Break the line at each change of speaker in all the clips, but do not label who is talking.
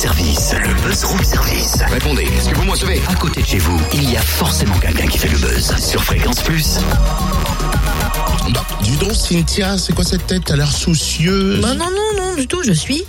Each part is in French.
service. Le buzz room service.
Répondez, est-ce que vous me recevez?
À côté de chez vous, il y a forcément quelqu'un qui fait le buzz. Sur Fréquence Plus.
Bah, dis donc, Cynthia, c'est quoi cette tête? T'as l'air soucieuse.
Bah non, non, non, du tout, je suis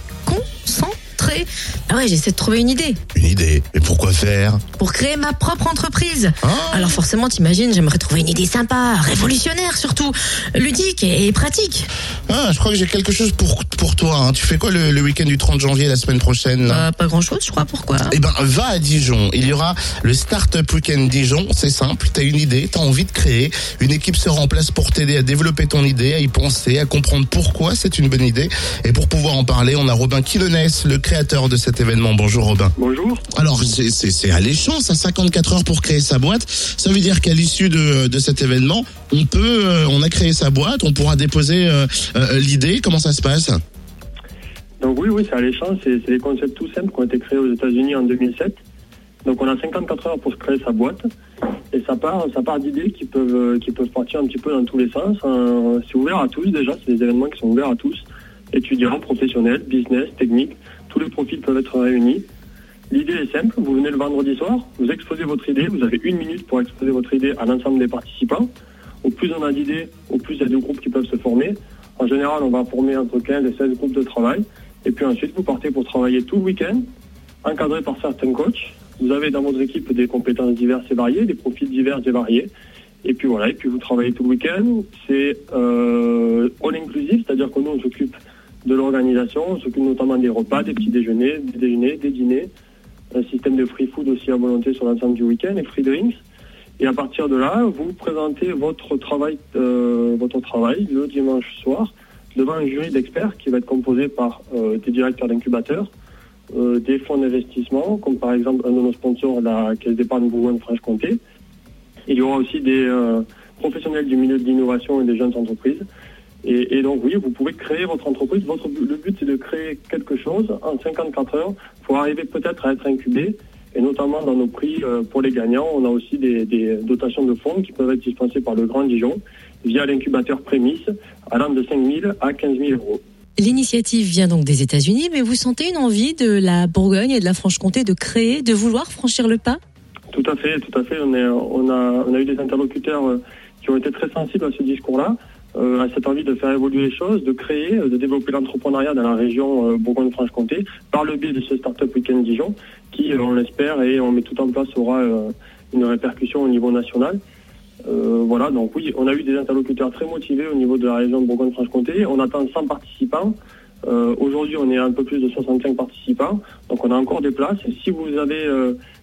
Ah ouais, j'essaie de trouver une idée
Une idée. Mais pourquoi faire?
Pour créer ma propre entreprise.
Ah.
Alors forcément, t'imagines, j'aimerais trouver une idée sympa, révolutionnaire surtout, ludique et pratique.
Ah, je crois que j'ai quelque chose pour, pour toi. hein. Tu fais quoi le, le week-end du 30 janvier, la semaine prochaine là?
Bah, pas grand chose, je crois, pourquoi?
Eh ben, va à Dijon. Il y aura le Startup Weekend Dijon. C'est simple. T'as une idée, t'as envie de créer. Une équipe sera en place pour t'aider à développer ton idée, à y penser, à comprendre pourquoi c'est une bonne idée. Et pour pouvoir en parler, on a Robin Quilonès, le créateur de cet événement. Bonjour Robin.
Bonjour.
Alors, c'est- alléchant, ça, 54 heures pour créer sa boîte. Ça veut dire qu'à l'issue de, de cet événement, on peut, euh, on a créé sa boîte, on pourra déposer euh, euh, l'idée. Comment ça se passe?
Donc oui, oui, c'est alléchant. C'est des concepts tout simples qui ont été créés aux États-Unis en 2007. Donc on a 54 heures pour créer sa boîte. Et ça part, ça part d'idées qui peuvent, qui peuvent partir un petit peu dans tous les sens. C'est ouvert à tous déjà. C'est des événements qui sont ouverts à tous. Étudiants, professionnels, business, techniques. Tous les profils peuvent être réunis. L'idée est simple. Vous venez le vendredi soir, vous exposez votre idée. Vous avez une minute pour exposer votre idée à l'ensemble des participants. Au plus on a d'idées, au plus il y a de groupes qui peuvent se former. En général, on va former entre 15 et 16 groupes de travail. Et puis ensuite, vous partez pour travailler tout le week-end, encadré par certains coachs. Vous avez dans votre équipe des compétences diverses et variées, des profils divers et variés. Et puis voilà, et puis vous travaillez tout le week-end. C'est euh, all inclusive, c'est-à-dire que nous, on s'occupe de l'organisation, on s'occupe notamment des repas, des petits déjeuners, des déjeuners, des dîners, un système de free food aussi à volonté sur l'ensemble du week-end et free drinks. Et à partir de là, vous présentez votre travail, euh, votre travail le dimanche soir devant un jury d'experts qui va être composé par euh, des directeurs d'incubateurs, euh, des fonds d'investissement, comme par exemple un de nos sponsors, la Caisse d'épargne Bourgogne-Franche-Comté. Il y aura aussi des euh, professionnels du milieu de l'innovation et des jeunes entreprises. Et, et donc oui, vous pouvez créer votre entreprise. Votre, le but, c'est de créer quelque chose en 54 heures pour arriver peut-être à être incubé. Et notamment dans nos prix euh, pour les gagnants, on a aussi des, des dotations de fonds qui peuvent être dispensées par le Grand Dijon via l'incubateur Prémisse, allant de 5 000 à 15 000 euros.
L'initiative vient donc des États-Unis, mais vous sentez une envie de la Bourgogne et de la Franche-Comté de créer, de vouloir franchir le pas?
Tout à fait, tout à fait. On, est, on, a, on a eu des interlocuteurs euh, qui ont été très sensibles à ce discours-là, euh, à cette envie de faire évoluer les choses, de créer, de développer l'entrepreneuriat dans la région euh, Bourgogne-Franche-Comté par le biais de ce Startup Weekend Dijon, qui, euh, on l'espère, et on met tout en place, aura euh, une répercussion au niveau national. Euh, voilà, donc oui, on a eu des interlocuteurs très motivés au niveau de la région de Bourgogne-Franche-Comté. On attend 100 participants. Aujourd'hui, on est un peu plus de 65 participants, donc on a encore des places. Si vous avez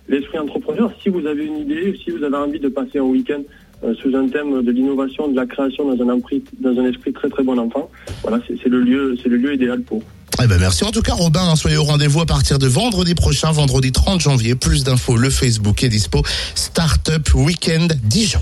l'esprit entrepreneur, si vous avez une idée, si vous avez envie de passer un week-end euh, sous un thème de l'innovation, de la création dans un, esprit, dans un esprit très très bon enfant, voilà, c'est le lieu, c'est le lieu idéal pour.
Eh ben merci en tout cas Robin, hein, soyez au rendez-vous à partir de vendredi prochain, vendredi 30 janvier. Plus d'infos, le Facebook est dispo. Startup Weekend Dijon.